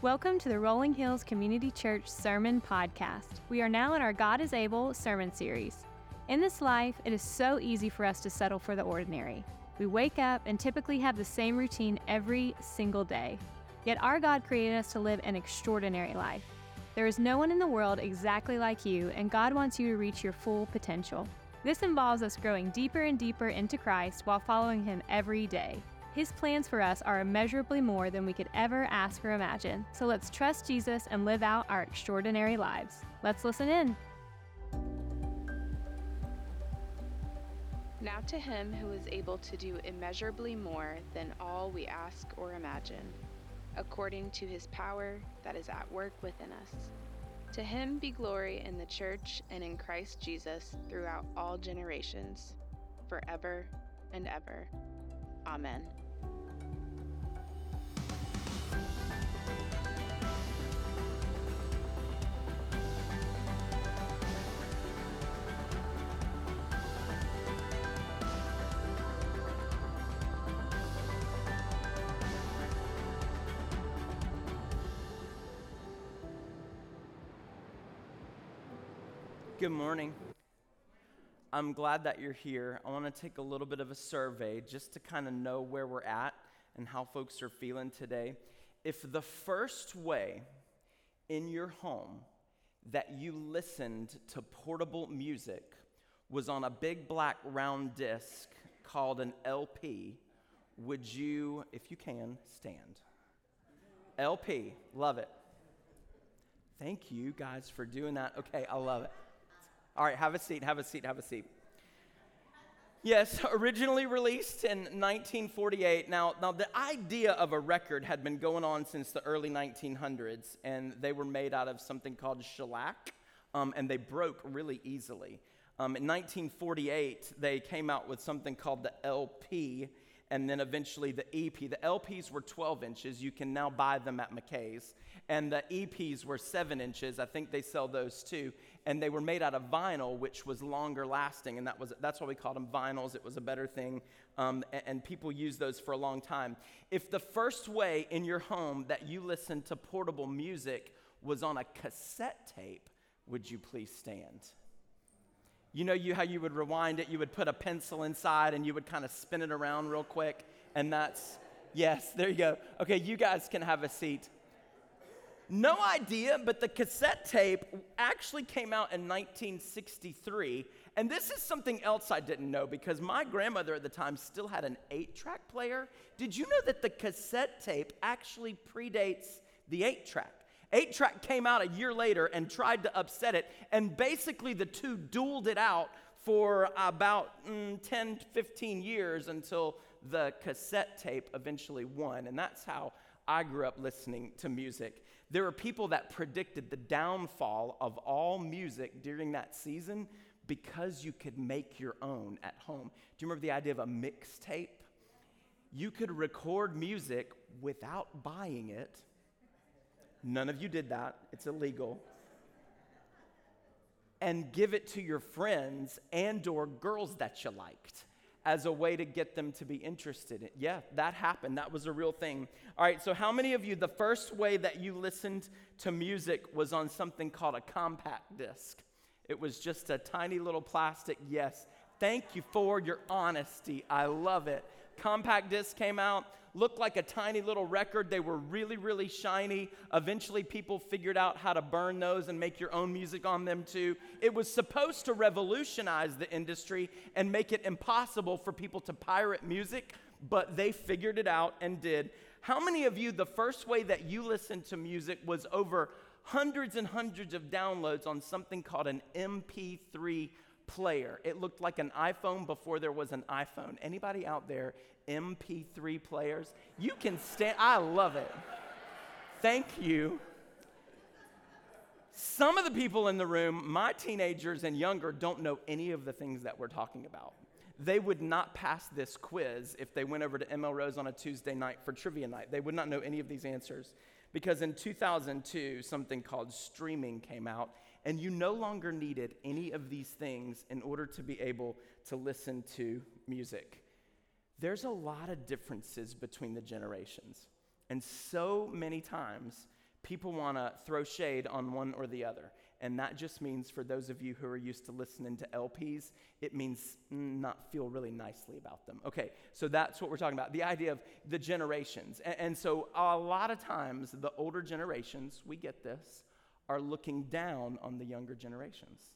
Welcome to the Rolling Hills Community Church Sermon Podcast. We are now in our God is Able sermon series. In this life, it is so easy for us to settle for the ordinary. We wake up and typically have the same routine every single day. Yet our God created us to live an extraordinary life. There is no one in the world exactly like you, and God wants you to reach your full potential. This involves us growing deeper and deeper into Christ while following Him every day. His plans for us are immeasurably more than we could ever ask or imagine. So let's trust Jesus and live out our extraordinary lives. Let's listen in. Now to him who is able to do immeasurably more than all we ask or imagine, according to his power that is at work within us. To him be glory in the church and in Christ Jesus throughout all generations, forever and ever. Amen. Good morning. I'm glad that you're here. I want to take a little bit of a survey just to kind of know where we're at and how folks are feeling today. If the first way in your home that you listened to portable music was on a big black round disc called an LP, would you, if you can, stand? LP, love it. Thank you guys for doing that. Okay, I love it. All right, have a seat, have a seat, have a seat. Yes, originally released in 1948. Now, now, the idea of a record had been going on since the early 1900s, and they were made out of something called shellac, um, and they broke really easily. Um, in 1948, they came out with something called the LP, and then eventually the EP. The LPs were 12 inches. You can now buy them at McKay's. And the EPs were 7 inches. I think they sell those too. And they were made out of vinyl, which was longer lasting. And that was, that's why we called them vinyls. It was a better thing. Um, and, and people used those for a long time. If the first way in your home that you listened to portable music was on a cassette tape, would you please stand? You know you how you would rewind it, you would put a pencil inside and you would kind of spin it around real quick and that's yes, there you go. Okay, you guys can have a seat. No idea, but the cassette tape actually came out in 1963. And this is something else I didn't know because my grandmother at the time still had an eight track player. Did you know that the cassette tape actually predates the eight track? Eight track came out a year later and tried to upset it, and basically the two dueled it out for about mm, 10, 15 years until the cassette tape eventually won. And that's how I grew up listening to music. There were people that predicted the downfall of all music during that season because you could make your own at home. Do you remember the idea of a mixtape? You could record music without buying it None of you did that, it's illegal. And give it to your friends and or girls that you liked as a way to get them to be interested. Yeah, that happened. That was a real thing. All right, so how many of you the first way that you listened to music was on something called a compact disc? It was just a tiny little plastic. Yes. Thank you for your honesty. I love it. Compact disc came out, looked like a tiny little record. They were really, really shiny. Eventually, people figured out how to burn those and make your own music on them too. It was supposed to revolutionize the industry and make it impossible for people to pirate music, but they figured it out and did. How many of you, the first way that you listened to music was over hundreds and hundreds of downloads on something called an MP3 player. It looked like an iPhone before there was an iPhone. Anybody out there MP3 players? You can stand I love it. Thank you. Some of the people in the room, my teenagers and younger, don't know any of the things that we're talking about. They would not pass this quiz if they went over to ML Rose on a Tuesday night for trivia night. They would not know any of these answers because in 2002, something called streaming came out, and you no longer needed any of these things in order to be able to listen to music. There's a lot of differences between the generations, and so many times people want to throw shade on one or the other. And that just means, for those of you who are used to listening to LPs, it means mm, not feel really nicely about them. Okay, so that's what we're talking about the idea of the generations. And, and so, a lot of times, the older generations, we get this, are looking down on the younger generations.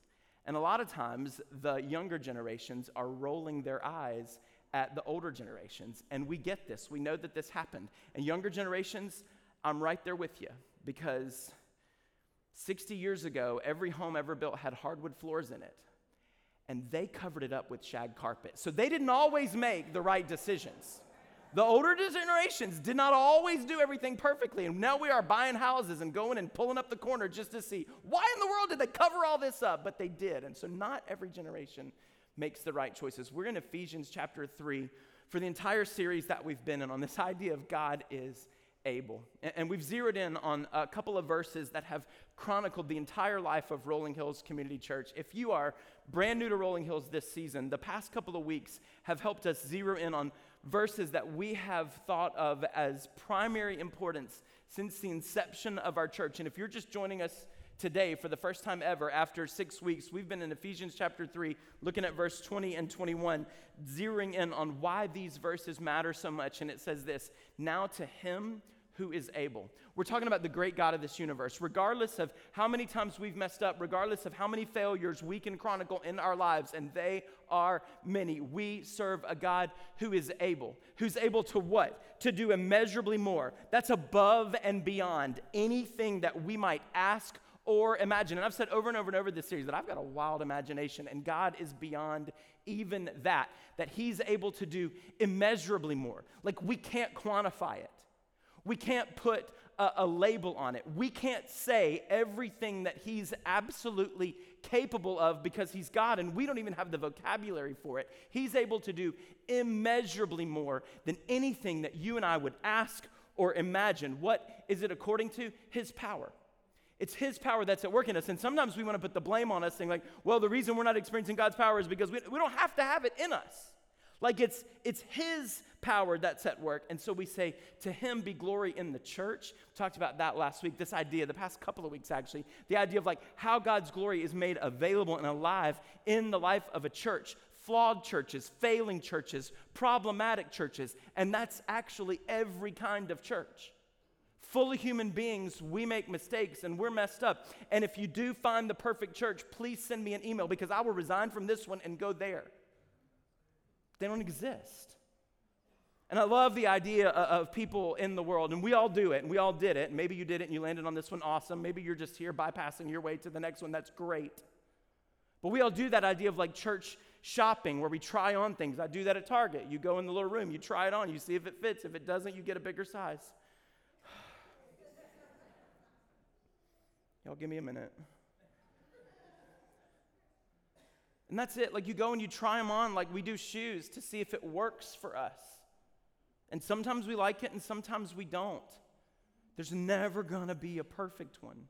And a lot of times, the younger generations are rolling their eyes at the older generations. And we get this. We know that this happened. And younger generations, I'm right there with you because 60 years ago, every home ever built had hardwood floors in it. And they covered it up with shag carpet. So they didn't always make the right decisions. The older generations did not always do everything perfectly. And now we are buying houses and going and pulling up the corner just to see why in the world did they cover all this up? But they did. And so not every generation makes the right choices. We're in Ephesians chapter 3 for the entire series that we've been in on this idea of God is able. And we've zeroed in on a couple of verses that have chronicled the entire life of Rolling Hills Community Church. If you are brand new to Rolling Hills this season, the past couple of weeks have helped us zero in on verses that we have thought of as primary importance since the inception of our church. And if you're just joining us today for the first time ever after six weeks, we've been in Ephesians chapter 3, looking at verse 20 and 21, zeroing in on why these verses matter so much. And it says this Now to him who is able. We're talking about the great God of this universe. Regardless of how many times we've messed up, regardless of how many failures we can chronicle in our lives, and they are many, we serve a God who is able. Who's able to what? To do immeasurably more. That's above and beyond anything that we might ask or imagine. And I've said over and over and over this series that I've got a wild imagination, and God is beyond even that, that He's able to do immeasurably more. Like we can't quantify it. We can't put a, a, label on it. We can't say everything that he's absolutely capable of because he's God, and we don't even have the vocabulary for it. He's able to do immeasurably more than anything that you and I would ask or imagine. What is it according to? His power. It's His power that's at work in us. And sometimes we want to put the blame on us, saying, like, well, the reason we're not experiencing God's power is because we, we don't have to have it in us. Like it's, it's His power that's at work. And so we say, To him be glory in the church. We talked about that last week, this idea, the past couple of weeks actually, the idea of like how God's glory is made available and alive in the life of a church. Flawed churches, failing churches, problematic churches, and that's actually every kind of church. Fully human beings, we make mistakes and we're messed up. And if you do find the perfect church, please send me an email because I will resign from this one and go there. They don't exist. And I love the idea of people in the world, and we all do it, and we all did it. And maybe you did it and you landed on this one, awesome. Maybe you're just here bypassing your way to the next one, that's great. But we all do that idea of like church shopping where we try on things. I do that at Target. You go in the little room, you try it on, you see if it fits. If it doesn't, you get a bigger size. Y'all give me a minute. And that's it. Like you go and you try them on, like we do shoes, to see if it works for us. And sometimes we like it and sometimes we don't. There's never going to be a perfect one.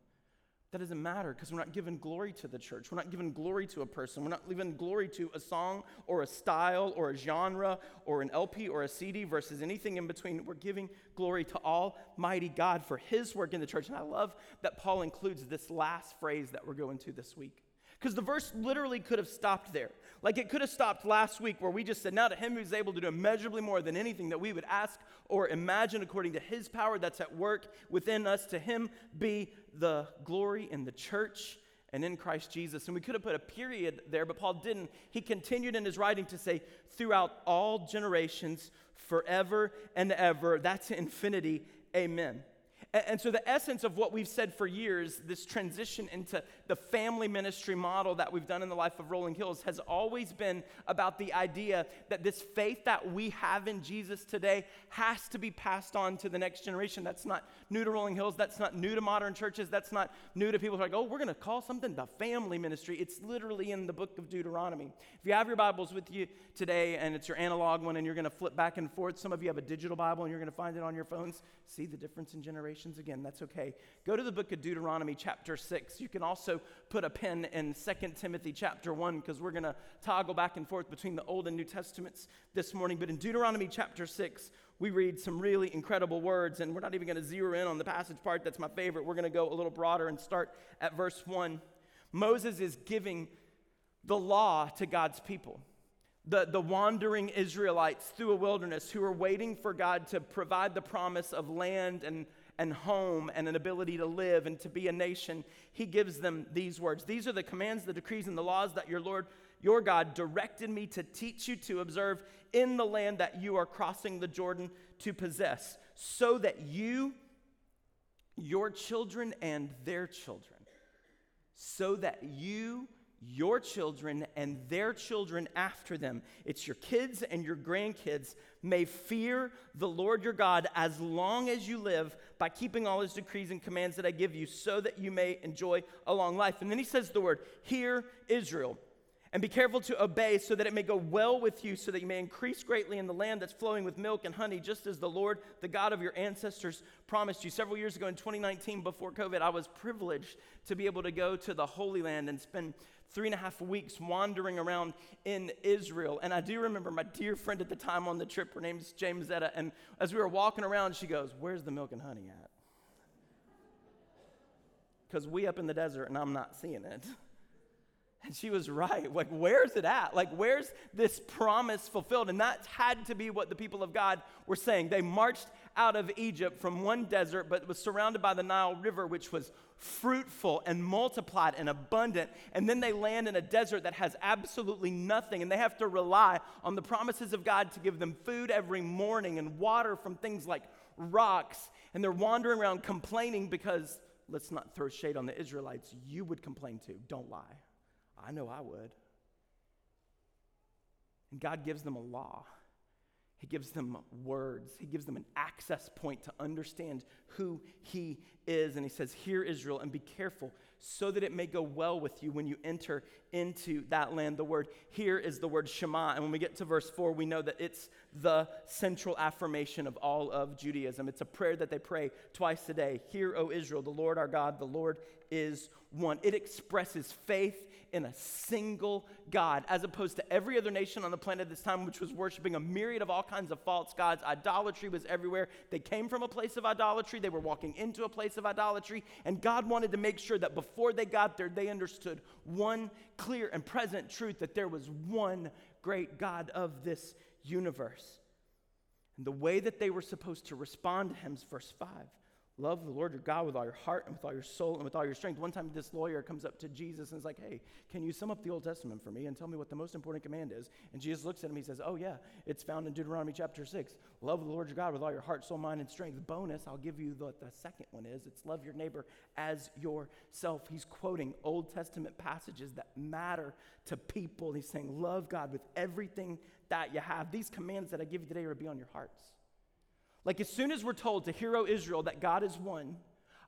That doesn't matter because we're not giving glory to the church. We're not giving glory to a person. We're not giving glory to a song or a style or a genre or an LP or a CD versus anything in between. We're giving glory to Almighty God for His work in the church. And I love that Paul includes this last phrase that we're going to this week. Because the verse literally could have stopped there. Like it could have stopped last week where we just said, Now to him who's able to do immeasurably more than anything that we would ask or imagine according to his power that's at work within us, to him be the glory in the church and in Christ Jesus. And we could have put a period there, but Paul didn't. He continued in his writing to say, Throughout all generations, forever and ever. That's infinity. Amen. And, so, the essence of what we've said for years, this transition into the family ministry model that we've done in the life of Rolling Hills, has always been about the idea that this faith that we have in Jesus today has to be passed on to the next generation. That's not new to Rolling Hills. That's not new to modern churches. That's not new to people who are like, oh, we're going to call something the family ministry. It's literally in the book of Deuteronomy. If you have your Bibles with you today and it's your analog one and you're going to flip back and forth, some of you have a digital Bible and you're going to find it on your phones. See the difference in generation again, that's okay. Go to the book of Deuteronomy, chapter 6. You can also put a pen in 2 Timothy, chapter 1, because we're going to toggle back and forth between the Old and New Testaments this morning. But in Deuteronomy, chapter 6, we read some really incredible words, and we're not even going to zero in on the passage part that's my favorite. We're going to go a little broader and start at verse 1. Moses is giving the law to God's people. The, the wandering Israelites through a wilderness who are waiting for God to provide the promise of land and, and home and an ability to live and to be a nation, he gives them these words. These are the commands, the decrees, and the laws that your Lord your God directed me to teach you to observe in the land that you are crossing the Jordan to possess, so that you, your children, and their children, so that you, your children, and their children after them, it's your kids and your grandkids, may fear the Lord your God as long as you live by keeping all his decrees and commands that I give you, so that you may enjoy a long life. And then he says the word, Hear Israel and be careful to obey so that it may go well with you, so that you may increase greatly in the land that's flowing with milk and honey, just as the Lord, the God of your ancestors, promised you. Several years ago in 2019, before COVID, I was privileged to be able to go to the Holy Land and spend three and a half weeks wandering around in Israel. And I do remember my dear friend at the time on the trip, her name's James Zetta, and as we were walking around, she goes, Where's the milk and honey at? Because we up in the desert and I'm not seeing it. And she was right. Like, where's it at? Like, where's this promise fulfilled? And that had to be what the people of God were saying. They marched out of Egypt from one desert, but was surrounded by the Nile River, which was fruitful and multiplied and abundant. And then they land in a desert that has absolutely nothing. And they have to rely on the promises of God to give them food every morning and water from things like rocks. And they're wandering around complaining because, let's not throw shade on the Israelites, you would complain too. Don't lie. I know I would. And God gives them a law. He gives them words. He gives them an access point to understand who He is. And He says, Hear, Israel, and be careful so that it may go well with you when you enter into that land. The word here is the word Shema. And when we get to verse 4, we know that it's the central affirmation of all of Judaism. It's a prayer that they pray twice a day Hear, O Israel, the Lord our God, the Lord is one. It expresses faith in a single God, as opposed to every other nation on the planet at this time, which was worshiping a myriad of all kinds of false gods. Idolatry was everywhere. They came from a place of idolatry, they were walking into a place of idolatry, and God wanted to make sure that before they got there, they understood one clear and present truth that there was one great God of this universe. And the way that they were supposed to respond to him is verse 5. Love the Lord your God with all your heart and with all your soul and with all your strength. One time, this lawyer comes up to Jesus and is like, Hey, can you sum up the Old Testament for me and tell me what the most important command is? And Jesus looks at him. He says, Oh, yeah, it's found in Deuteronomy chapter 6. Love the Lord your God with all your heart, soul, mind, and strength. Bonus, I'll give you what the second one is it's love your neighbor as yourself. He's quoting Old Testament passages that matter to people. He's saying, Love God with everything that you have. These commands that I give you today are to be on your hearts. Like, as soon as we're told to hero Israel that God is one,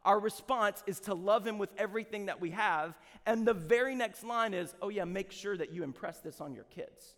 our response is to love him with everything that we have. And the very next line is, oh, yeah, make sure that you impress this on your kids.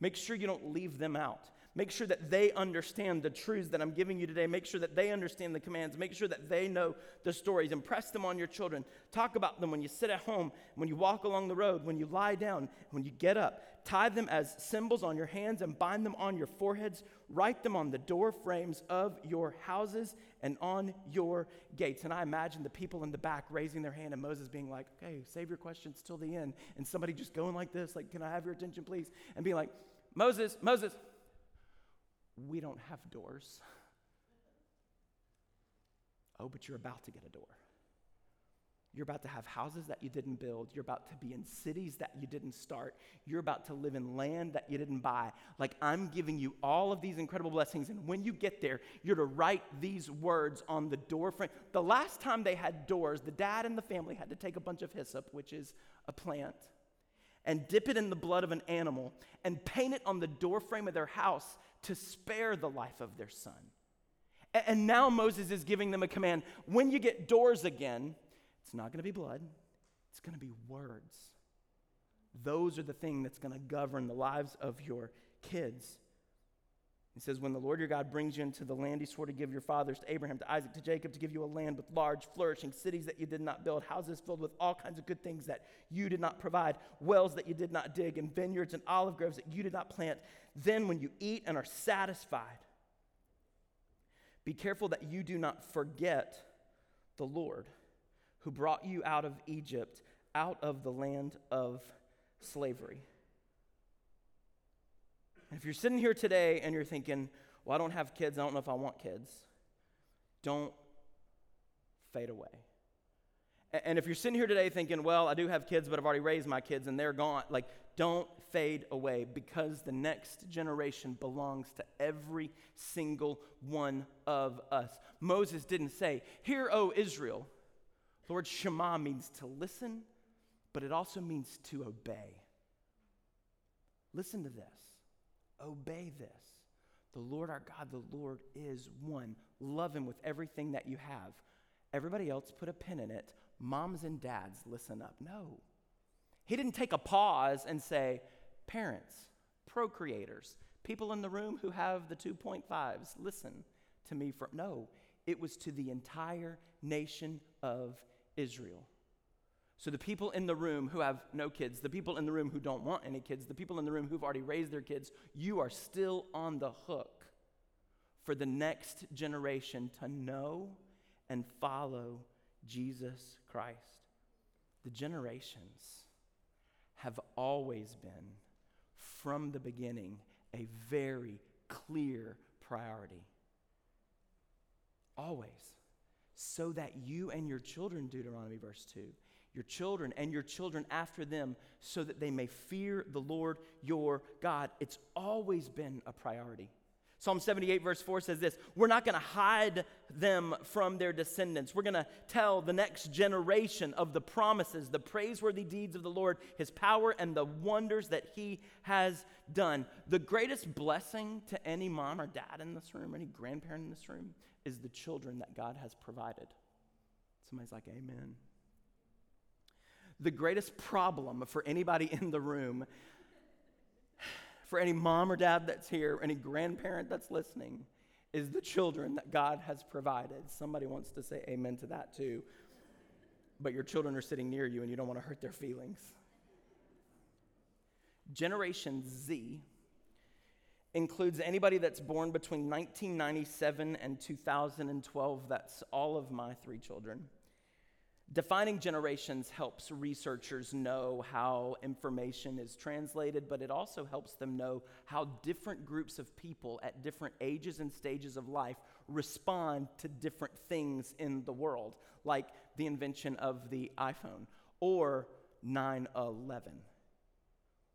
Make sure you don't leave them out. Make sure that they understand the truths that I'm giving you today. Make sure that they understand the commands. Make sure that they know the stories. Impress them on your children. Talk about them when you sit at home, when you walk along the road, when you lie down, when you get up. Tie them as symbols on your hands and bind them on your foreheads. Write them on the door frames of your houses and on your gates. And I imagine the people in the back raising their hand and Moses being like, okay, save your questions till the end. And somebody just going like this, like, can I have your attention, please? And being like, Moses, Moses, we don't have doors. Oh, but you're about to get a door. You're about to have houses that you didn't build. You're about to be in cities that you didn't start. You're about to live in land that you didn't buy. Like, I'm giving you all of these incredible blessings. And when you get there, you're to write these words on the door frame. The last time they had doors, the dad and the family had to take a bunch of hyssop, which is a plant, and dip it in the blood of an animal and paint it on the door frame of their house to spare the life of their son. And now Moses is giving them a command when you get doors again, it's not going to be blood, it's going to be words. Those are the thing that's going to govern the lives of your kids. He says, When the Lord your God brings you into the land he swore to give your fathers, to Abraham, to Isaac, to Jacob, to give you a land with large, flourishing cities that you did not build, houses filled with all kinds of good things that you did not provide, wells that you did not dig, and vineyards and olive groves that you did not plant, then when you eat and are satisfied, Be careful that you do not forget the Lord who brought you out of Egypt, out of the land of slavery. And if you're sitting here today and you're thinking, well, I don't have kids, I don't know if I want kids, don't fade away. And if you're sitting here today thinking, well, I do have kids, but I've already raised my kids and they're gone, like, don't fade away because the next generation belongs to every single one of us. Moses didn't say, Hear, O Israel. Lord, Shema means to listen, but it also means to obey. Listen to this. Obey this. The Lord our God, the Lord is one. Love him with everything that you have. Everybody else put a pin in it. Moms and dads, listen up. No. He didn't take a pause and say, Parents, procreators, people in the room who have the 2.5s, listen to me for. No, it was to the entire nation of Israel. So, the people in the room who have no kids, the people in the room who don't want any kids, the people in the room who've already raised their kids, you are still on the hook for the next generation to know and follow Jesus Christ. The generations have always been, from the beginning, a very clear priority. Always. So that you and your children, Deuteronomy verse 2, your children and your children after them, so that they may fear the Lord your God. It's always been a priority. Psalm 78, verse 4 says this We're not going to hide them from their descendants. We're going to tell the next generation of the promises, the praiseworthy deeds of the Lord, his power, and the wonders that he has done. The greatest blessing to any mom or dad in this room, any grandparent in this room, is the children that God has provided. Somebody's like, Amen. The greatest problem for anybody in the room for any mom or dad that's here, any grandparent that's listening, is the children that God has provided. Somebody wants to say amen to that too. But your children are sitting near you and you don't want to hurt their feelings. Generation Z includes anybody that's born between 1997 and 2012. That's all of my three children. Defining generations helps researchers know how information is translated, but it also helps them know how different groups of people at different ages and stages of life respond to different things in the world, like the invention of the iPhone or 9 11.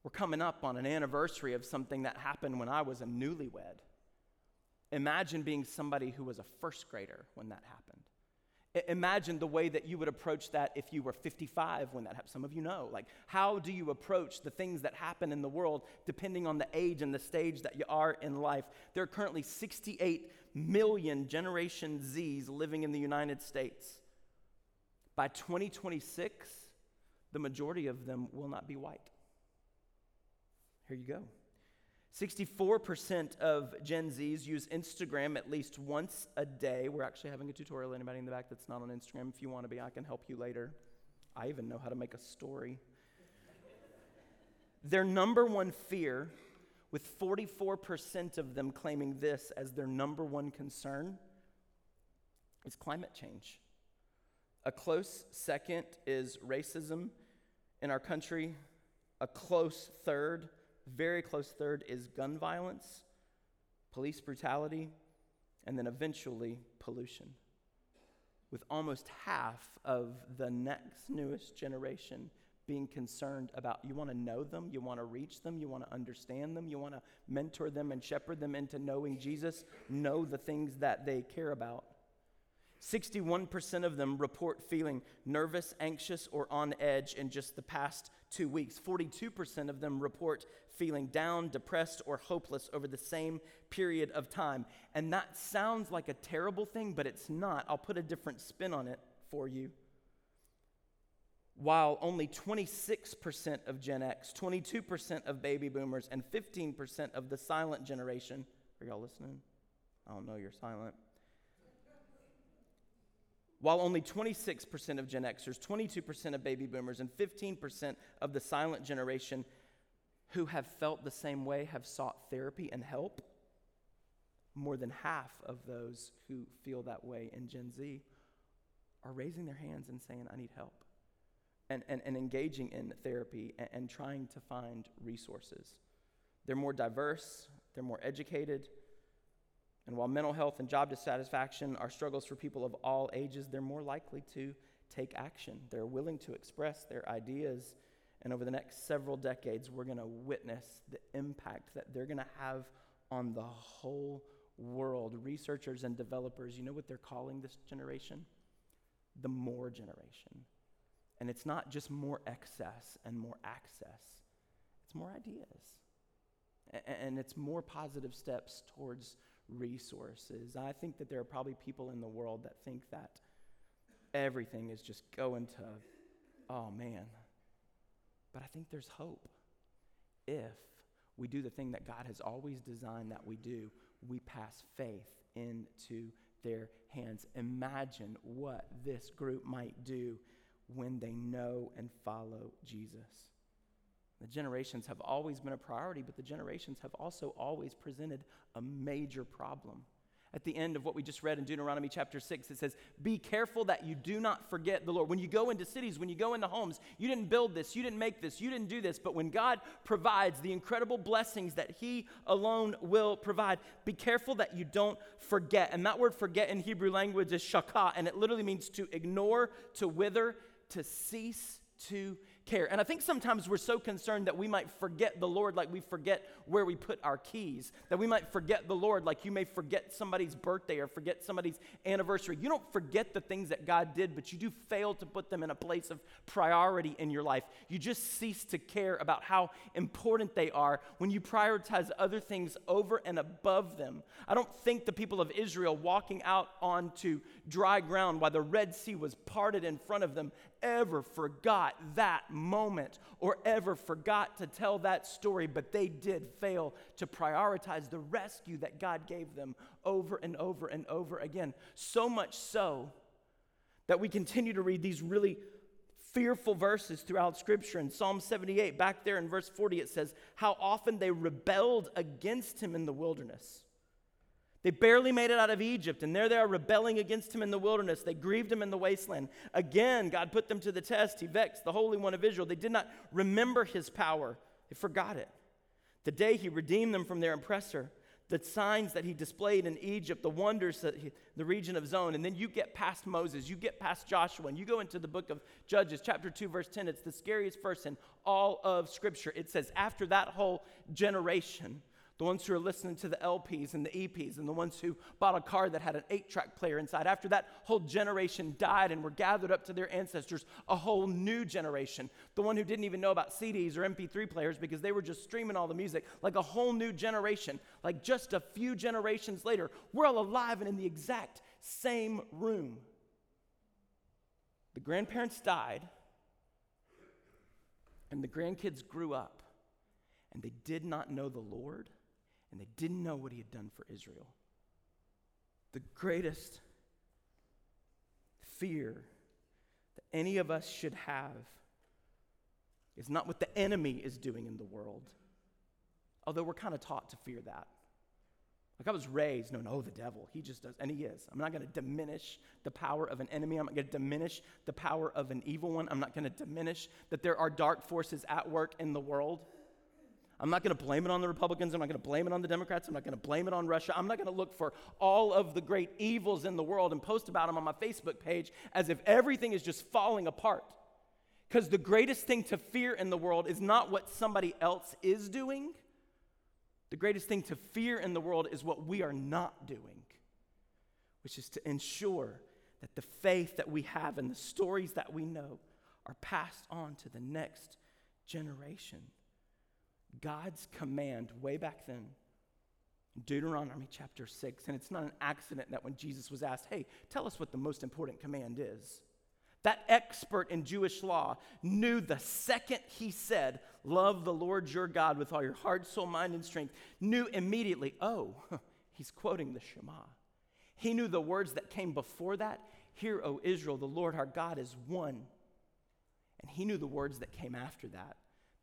We're coming up on an anniversary of something that happened when I was a newlywed. Imagine being somebody who was a first grader when that happened. Imagine the way that you would approach that if you were 55 when that happened. Some of you know. Like, how do you approach the things that happen in the world depending on the age and the stage that you are in life? There are currently 68 million Generation Zs living in the United States. By 2026, the majority of them will not be white. Here you go. 64% of Gen Zs use Instagram at least once a day. We're actually having a tutorial. Anybody in the back that's not on Instagram, if you want to be, I can help you later. I even know how to make a story. their number one fear, with 44% of them claiming this as their number one concern, is climate change. A close second is racism in our country. A close third very close third is gun violence, police brutality, and then eventually pollution. With almost half of the next newest generation being concerned about you want to know them, you want to reach them, you want to understand them, you want to mentor them and shepherd them into knowing Jesus, know the things that they care about. 61% of them report feeling nervous, anxious, or on edge in just the past two weeks. 42% of them report feeling down, depressed, or hopeless over the same period of time. And that sounds like a terrible thing, but it's not. I'll put a different spin on it for you. While only 26% of Gen X, 22% of baby boomers, and 15% of the silent generation, are y'all listening? I don't know, you're silent while only 26% of Gen Xers, 22% of baby boomers, and 15% of the silent generation who have felt the same way have sought therapy and help, more than half of those who feel that way in Gen Z are raising their hands and saying, I need help. And, and, and engaging in therapy and, and trying to find resources. They're more diverse, they're more educated. And while mental health and job dissatisfaction are struggles for people of all ages, they're more likely to take action. They're willing to express their ideas. And over the next several decades, we're going to witness the impact that they're going to have on the whole world. Researchers and developers, you know what they're calling this generation? The more generation. And it's not just more excess and more access, it's more ideas. And it's more positive steps towards resources. I think that there are probably people in the world that think that everything is just going to, oh man. But I think there's hope if we do the thing that God has always designed that we do. We pass faith into their hands. Imagine what this group might do when they know and follow Jesus. The generations have always been a priority, but the generations have also always presented a major problem. At the end of what we just read in Deuteronomy chapter 6, it says, Be careful that you do not forget the Lord. When you go into cities, when you go into homes, you didn't build this, you didn't make this, you didn't do this, but when God provides the incredible blessings that He alone will provide, be careful that you don't forget. And that word forget in Hebrew language is shakah, and it literally means to ignore, to wither, to cease to care. And I think sometimes we're so concerned that we might forget the Lord like we forget where we put our keys, that we might forget the Lord like you may forget somebody's birthday or forget somebody's anniversary. You don't forget the things that God did, but you do fail to put them in a place of priority in your life. You just cease to care about how important they are when you prioritize other things over and above them. I don't think the people of Israel walking out onto dry ground while the Red Sea was parted in front of them ever forgot that moment or ever forgot to tell that story, but they did fail to prioritize the rescue that God gave them over and over and over again. So much so that we continue to read these really fearful verses throughout Scripture. In Psalm 78, back there in verse 40, it says, How often they rebelled against him in the wilderness. They barely made it out of Egypt, and there they are rebelling against him in the wilderness. They grieved him in the wasteland. Again, God put them to the test. He vexed the Holy One of Israel. They did not remember his power, they forgot it. The day he redeemed them from their oppressor, the signs that he displayed in Egypt, the wonders that he, the region of Zoan, and then you get past Moses, you get past Joshua, and you go into the book of Judges, chapter 2, verse 10. It's the scariest verse in all of Scripture. It says, After that whole generation, the ones who are listening to the LPs and the EPs, and the ones who bought a car that had an eight track player inside. After that whole generation died and were gathered up to their ancestors, a whole new generation, the one who didn't even know about CDs or MP3 players because they were just streaming all the music, like a whole new generation, like just a few generations later, we're all alive and in the exact same room. The grandparents died, and the grandkids grew up, and they did not know the Lord and they didn't know what he had done for Israel. The greatest fear that any of us should have is not what the enemy is doing in the world, although we're kind of taught to fear that. Like I was raised, no, no, oh, the devil, he just does, and he is. I'm not going to diminish the power of an enemy. I'm not going to diminish the power of an evil one. I'm not going to diminish that there are dark forces at work in the world. I'm not going to blame it on the Republicans. I'm not going to blame it on the Democrats. I'm not going to blame it on Russia. I'm not going to look for all of the great evils in the world and post about them on my Facebook page as if everything is just falling apart. Because the greatest thing to fear in the world is not what somebody else is doing. The greatest thing to fear in the world is what we are not doing, which is to ensure that the faith that we have and the stories that we know are passed on to the next generation. God's command way back then, Deuteronomy chapter 6, and it's not an accident that when Jesus was asked, Hey, tell us what the most important command is. That expert in Jewish law knew the second he said, Love the Lord your God with all your heart, soul, mind, and strength, knew immediately, Oh, he's quoting the Shema. He knew the words that came before that Hear, O Israel, the Lord our God is one. And he knew the words that came after that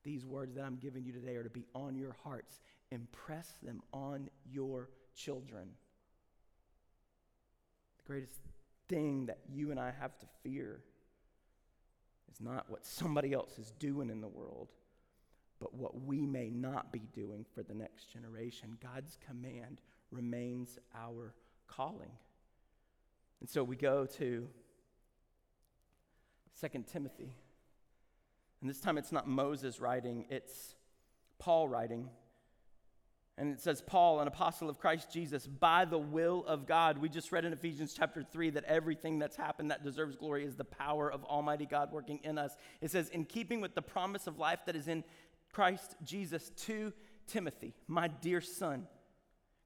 these words that I'm giving you today are to be on your hearts. Impress them on your children. The greatest thing that you and I have to fear is not what somebody else is doing in the world, but what we may not be doing for the next generation. God's command remains our calling. And so we go to 2 Timothy. And this time it's not Moses writing, it's Paul writing. And it says, Paul, an apostle of Christ Jesus, by the will of God. We just read in Ephesians chapter 3 that everything that's happened that deserves glory is the power of Almighty God working in us. It says, in keeping with the promise of life that is in Christ Jesus to Timothy, my dear son,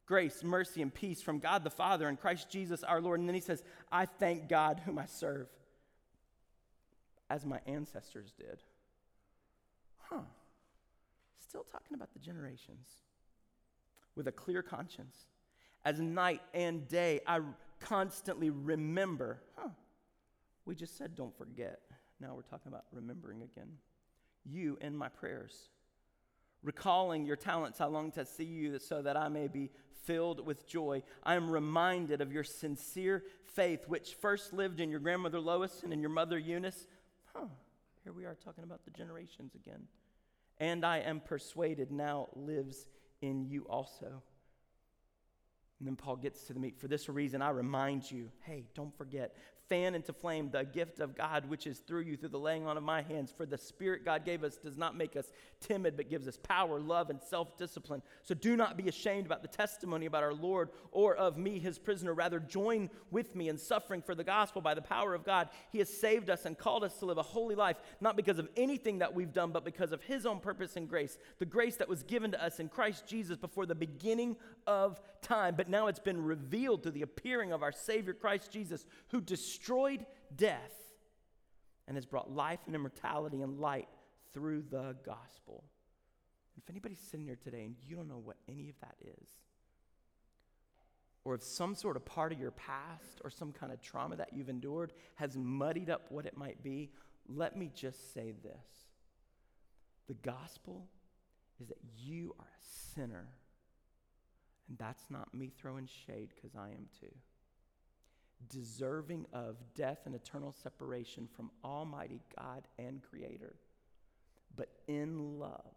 grace, mercy, and peace from God the Father and Christ Jesus our Lord. And then he says, I thank God whom I serve, as my ancestors did. Huh. Still talking about the generations with a clear conscience. As night and day, I constantly remember. Huh. We just said don't forget. Now we're talking about remembering again. You in my prayers. Recalling your talents, I long to see you so that I may be filled with joy. I am reminded of your sincere faith, which first lived in your grandmother Lois and in your mother Eunice. Huh, here we are talking about the generations again. And I am persuaded now lives in you also. And then Paul gets to the meat. For this reason, I remind you hey, don't forget, fan into flame the gift of God which is through you through the laying on of my hands. For the Spirit God gave us does not make us timid, but gives us power, love, and self discipline. So do not be ashamed about the testimony about our Lord or of me, his prisoner. Rather, join with me in suffering for the gospel by the power of God. He has saved us and called us to live a holy life, not because of anything that we've done, but because of his own purpose and grace. The grace that was given to us in Christ Jesus before the beginning of time. But now it's been revealed through the appearing of our Savior Christ Jesus, who destroyed destroyed death and has brought life and immortality and light through the gospel. If anybody's sitting here today and you don't know what any of that is, or if some sort of part of your past or some kind of trauma that you've endured has muddied up what it might be, let me just say this. The gospel is that you are a sinner. And that's not me throwing shade because I am too deserving of death and eternal separation from Almighty God and Creator. But in love,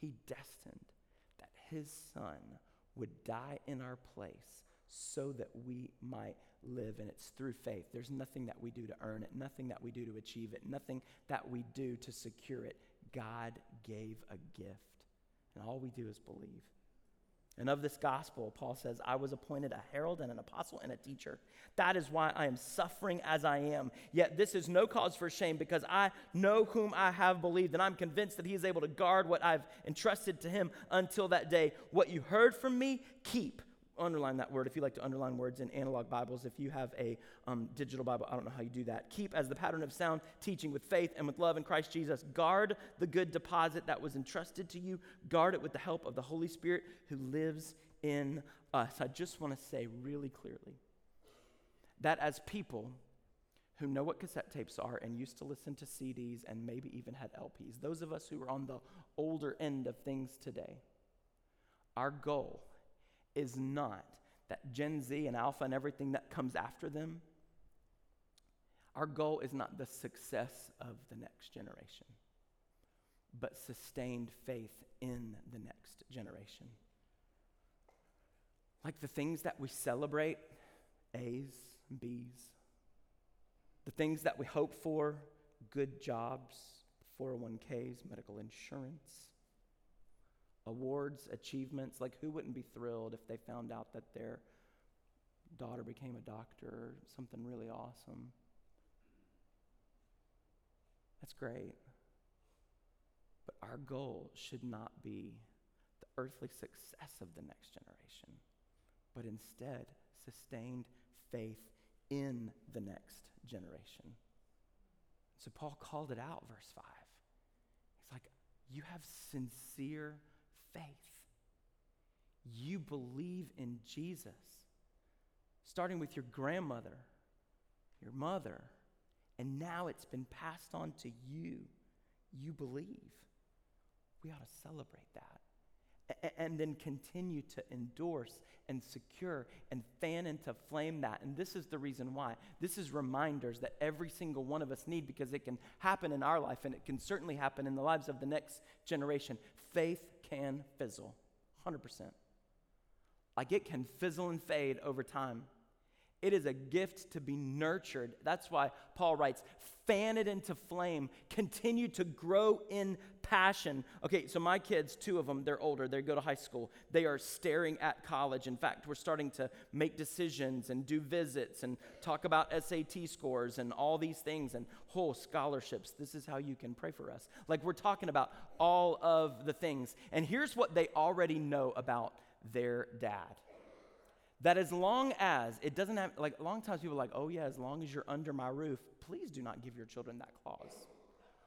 He destined that His Son would die in our place so that we might live. And it's through faith. There's nothing that we do to earn it, nothing that we do to achieve it, nothing that we do to secure it. God gave a gift. And all we do is believe. And of this gospel, Paul says, I was appointed a herald and an apostle and a teacher. That is why I am suffering as I am. Yet this is no cause for shame because I know whom I have believed, and I'm convinced that he is able to guard what I've entrusted to him until that day. What you heard from me, keep underline that word if you like to underline words in analog Bibles. If you have a um, digital Bible, I don't know how you do that. Keep as the pattern of sound teaching with faith and with love in Christ Jesus. Guard the good deposit that was entrusted to you. Guard it with the help of the Holy Spirit who lives in us. I just want to say really clearly that as people who know what cassette tapes are and used to listen to CDs and maybe even had LPs, those of us who are on the older end of things today, our goal is not that Gen Z and Alpha and everything that comes after them, our goal is not the success of the next generation, but sustained faith in the next generation. Like the things that we celebrate, A's and B's, the things that we hope for, good jobs, 401ks, medical insurance, awards, achievements. Like, who wouldn't be thrilled if they found out that their daughter became a doctor or something really awesome? That's great. But our goal should not be the earthly success of the next generation, but instead sustained faith in the next generation. So Paul called it out, verse 5. He's like, You have sincere faith. You believe in Jesus, starting with your grandmother, your mother, and now it's been passed on to you. you believe. We ought to celebrate that and then continue to endorse and secure and fan into flame that. And this is the reason why. This is reminders that every single one of us need because it can happen in our life and it can certainly happen in the lives of the next generation. Faith can fizzle, 100%. Like it can fizzle and fade over time. It is a gift to be nurtured. That's why Paul writes, fan it into flame, continue to grow in passion. Okay, so my kids, two of them, they're older, they go to high school. They are staring at college. In fact, we're starting to make decisions and do visits and talk about SAT scores and all these things and whole scholarships. This is how you can pray for us. Like we're talking about all of the things. And here's what they already know about their dad that as long as it doesn't have, like, a long times people are like, oh, yeah, as long as you're under my roof, please do not give your children that clause.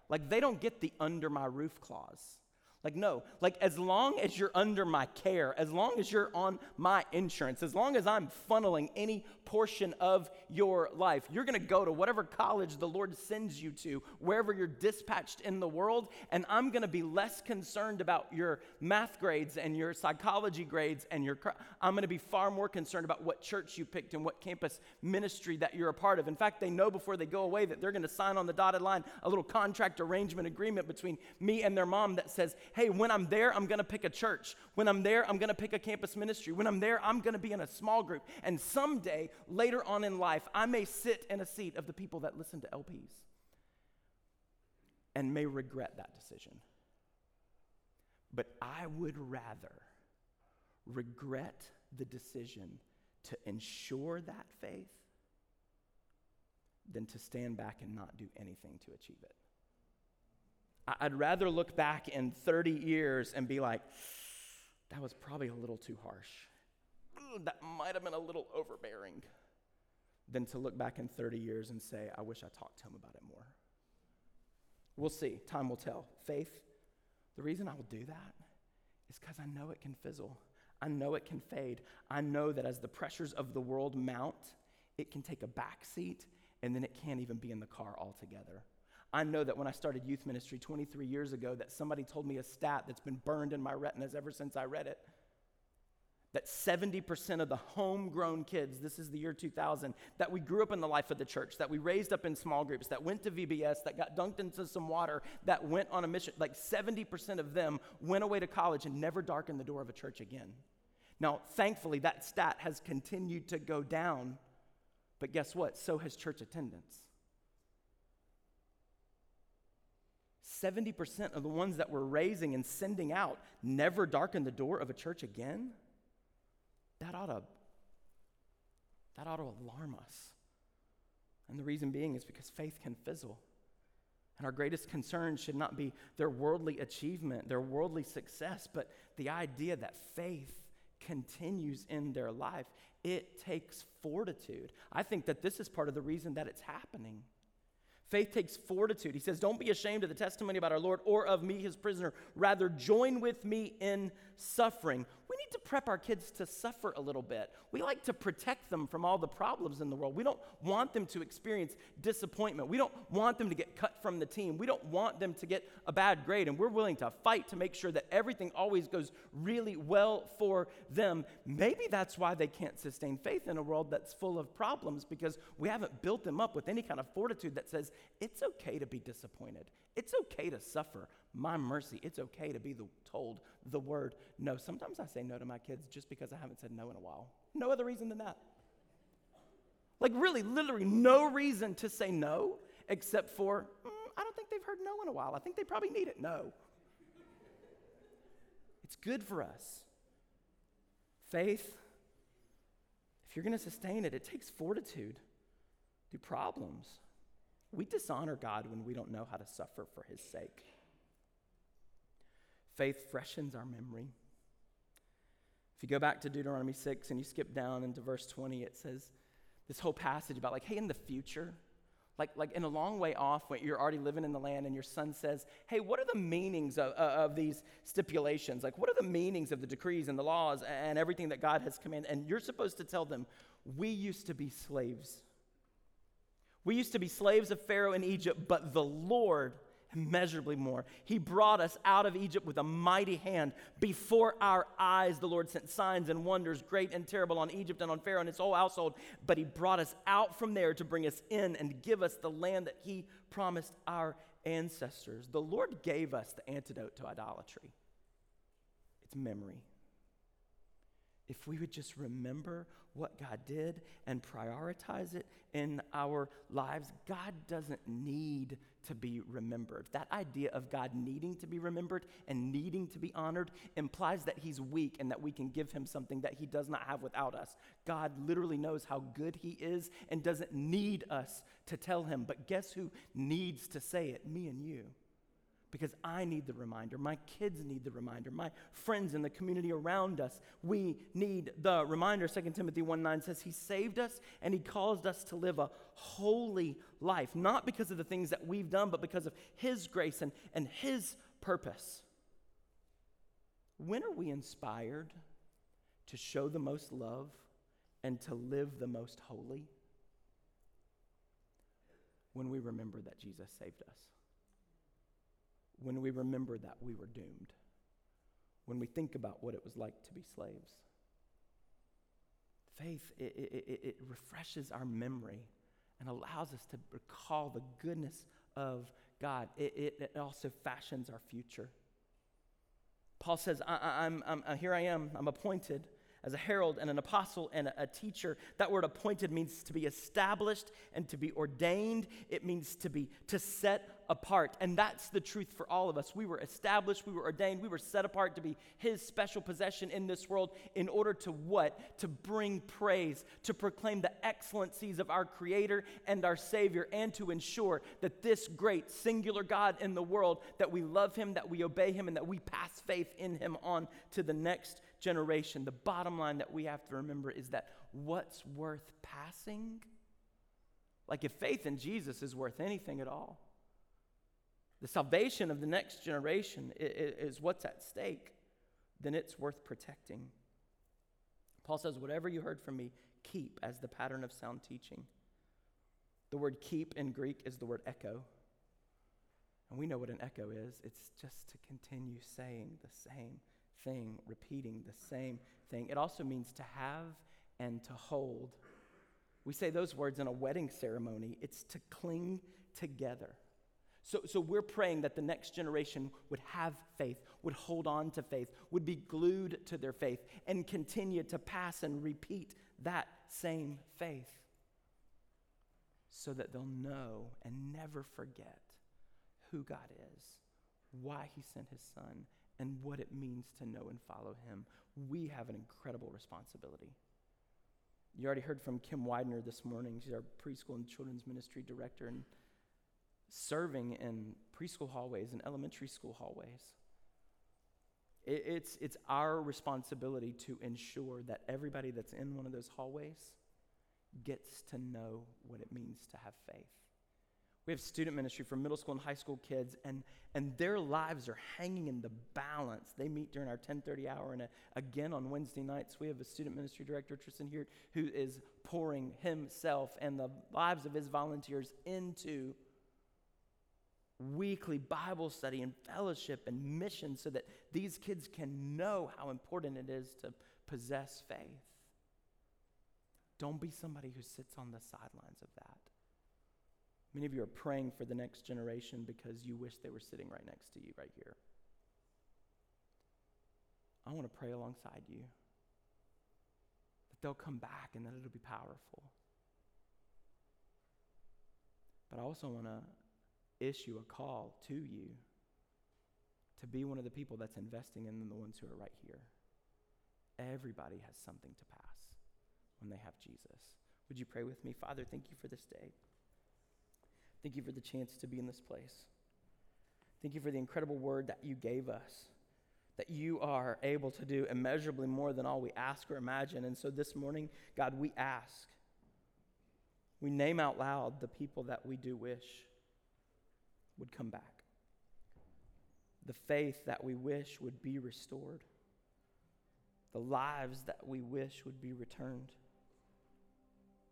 Like, they don't get the under my roof clause. Like, no, like as long as you're under my care, as long as you're on my insurance, as long as I'm funneling any portion of your life, you're gonna go to whatever college the Lord sends you to, wherever you're dispatched in the world, and I'm gonna be less concerned about your math grades and your psychology grades and your. I'm gonna be far more concerned about what church you picked and what campus ministry that you're a part of. In fact, they know before they go away that they're gonna sign on the dotted line a little contract arrangement agreement between me and their mom that says, hey, when I'm there, I'm going to pick a church. When I'm there, I'm going to pick a campus ministry. When I'm there, I'm going to be in a small group. And someday, later on in life, I may sit in a seat of the people that listen to LPs and may regret that decision. But I would rather regret the decision to ensure that faith than to stand back and not do anything to achieve it. I'd rather look back in 30 years and be like, that was probably a little too harsh. That might have been a little overbearing than to look back in 30 years and say, I wish I talked to him about it more. We'll see. Time will tell. Faith, the reason I will do that is because I know it can fizzle. I know it can fade. I know that as the pressures of the world mount, it can take a back seat and then it can't even be in the car altogether. I know that when I started youth ministry 23 years ago, that somebody told me a stat that's been burned in my retinas ever since I read it. That 70% of the homegrown kids, this is the year 2000, that we grew up in the life of the church, that we raised up in small groups, that went to VBS, that got dunked into some water, that went on a mission, like 70% of them went away to college and never darkened the door of a church again. Now, thankfully, that stat has continued to go down, but guess what? So has church attendance. 70% of the ones that we're raising and sending out never darken the door of a church again, that ought to that ought to alarm us. And the reason being is because faith can fizzle. And our greatest concern should not be their worldly achievement, their worldly success, but the idea that faith continues in their life. It takes fortitude. I think that this is part of the reason that it's happening. Faith takes fortitude. He says, Don't be ashamed of the testimony about our Lord or of me, his prisoner. Rather, join with me in suffering. We need to prep our kids to suffer a little bit. We like to protect them from all the problems in the world. We don't want them to experience disappointment. We don't want them to get cut from the team. We don't want them to get a bad grade. And we're willing to fight to make sure that everything always goes really well for them. Maybe that's why they can't sustain faith in a world that's full of problems because we haven't built them up with any kind of fortitude that says it's okay to be disappointed. It's okay to suffer. My mercy, it's okay to be the, told the word no. Sometimes I say no to my kids just because I haven't said no in a while. No other reason than that. Like, really, literally, no reason to say no except for, mm, I don't think they've heard no in a while. I think they probably need it. No. It's good for us. Faith, if you're going to sustain it, it takes fortitude through problems. We dishonor God when we don't know how to suffer for his sake. Faith freshens our memory. If you go back to Deuteronomy 6 and you skip down into verse 20, it says this whole passage about, like, hey, in the future, like, like in a long way off when you're already living in the land and your son says, hey, what are the meanings of, uh, of these stipulations? Like, what are the meanings of the decrees and the laws and everything that God has commanded? And you're supposed to tell them, we used to be slaves we used to be slaves of Pharaoh in Egypt, but the Lord immeasurably more. He brought us out of Egypt with a mighty hand. Before our eyes, the Lord sent signs and wonders, great and terrible, on Egypt and on Pharaoh and his whole household. But He brought us out from there to bring us in and give us the land that He promised our ancestors. The Lord gave us the antidote to idolatry it's memory. If we would just remember what God did and prioritize it in our lives, God doesn't need to be remembered. That idea of God needing to be remembered and needing to be honored implies that he's weak and that we can give him something that he does not have without us. God literally knows how good he is and doesn't need us to tell him. But guess who needs to say it? Me and you because I need the reminder. My kids need the reminder. My friends in the community around us, we need the reminder. 2 Timothy 1 9 says, He saved us and He caused us to live a holy life, not because of the things that we've done, but because of His grace and, and His purpose. When are we inspired to show the most love and to live the most holy? When we remember that Jesus saved us when we remember that we were doomed, when we think about what it was like to be slaves. Faith, it, it, it, refreshes our memory and allows us to recall the goodness of God. It, it, also fashions our future. Paul says, I, am I'm, uh, here I am, I'm appointed as a herald and an apostle and a, teacher. That word appointed means to be established and to be ordained. It means to be to set apart. And that's the truth for all of us. We were established, we were ordained, we were set apart to be his special possession in this world in order to what? To bring praise, to proclaim the excellencies of our creator and our savior and to ensure that this great singular God in the world that we love him, that we obey him and that we pass faith in him on to the next generation. The bottom line that we have to remember is that what's worth passing? Like, if faith in Jesus is worth anything at all, the salvation of the next generation is what's at stake, then it's worth protecting. Paul says, Whatever you heard from me, keep as the pattern of sound teaching. The word keep in Greek is the word echo. And we know what an echo is it's just to continue saying the same thing, repeating the same thing. It also means to have and to hold. We say those words in a wedding ceremony, it's to cling together. So, so we're praying that the next generation would have faith, would hold on to faith, would be glued to their faith, and continue to pass and repeat that same faith so that they'll know and never forget who God is, why He sent His Son, and what it means to know and follow Him. We have an incredible responsibility. You already heard from Kim Widener this morning. She's our preschool and children's ministry director and serving in preschool hallways and elementary school hallways. It, it's, it's our responsibility to ensure that everybody that's in one of those hallways gets to know what it means to have faith. We have student ministry for middle school and high school kids, and, and their lives are hanging in the balance. They meet during our 1030 hour, and a, uh, again on Wednesday nights, we have a student ministry director, Tristan here, who is pouring himself and the lives of his volunteers into weekly Bible study and fellowship and mission so that these kids can know how important it is to possess faith. Don't be somebody who sits on the sidelines of that. Many of you are praying for the next generation because you wish they were sitting right next to you, right here. I want to pray alongside you that they'll come back and that it'll be powerful. But I also want to issue a call to you to be one of the people that's investing in the ones who are right here. Everybody has something to pass when they have Jesus. Would you pray with me? Father, thank you for this day. Thank you for the chance to be in this place. Thank you for the incredible word that you gave us, that you are able to do immeasurably more than all we ask or imagine. And so this morning, God, we ask, we name out loud the people that we do wish would come back, the faith that we wish would be restored, the lives that we wish would be returned,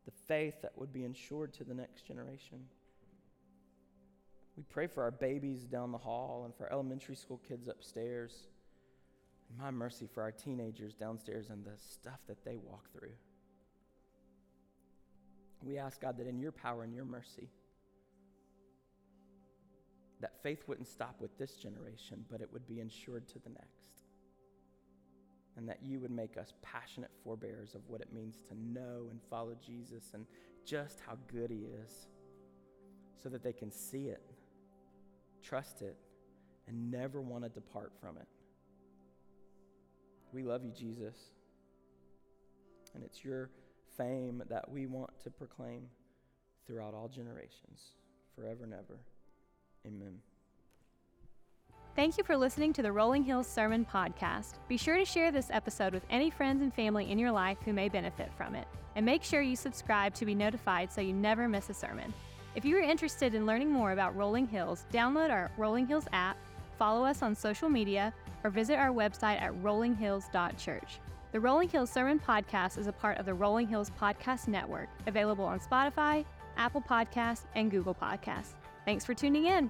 the faith that would be ensured to the next generation. We pray for our babies down the hall and for elementary school kids upstairs. And my mercy for our teenagers downstairs and the stuff that they walk through. We ask, God, that in your power and your mercy, that faith wouldn't stop with this generation, but it would be ensured to the next. And that you would make us passionate forebearers of what it means to know and follow Jesus and just how good he is, so that they can see it, trust it, and never want to depart from it. We love you, Jesus. And it's your fame that we want to proclaim throughout all generations, forever and ever. Amen. Thank you for listening to the Rolling Hills Sermon Podcast. Be sure to share this episode with any friends and family in your life who may benefit from it. And make sure you subscribe to be notified so you never miss a sermon. If you are interested in learning more about Rolling Hills, download our Rolling Hills app, follow us on social media, or visit our website at rollinghills.church. The Rolling Hills Sermon Podcast is a part of the Rolling Hills Podcast Network, available on Spotify, Apple Podcasts, and Google Podcasts. Thanks for tuning in.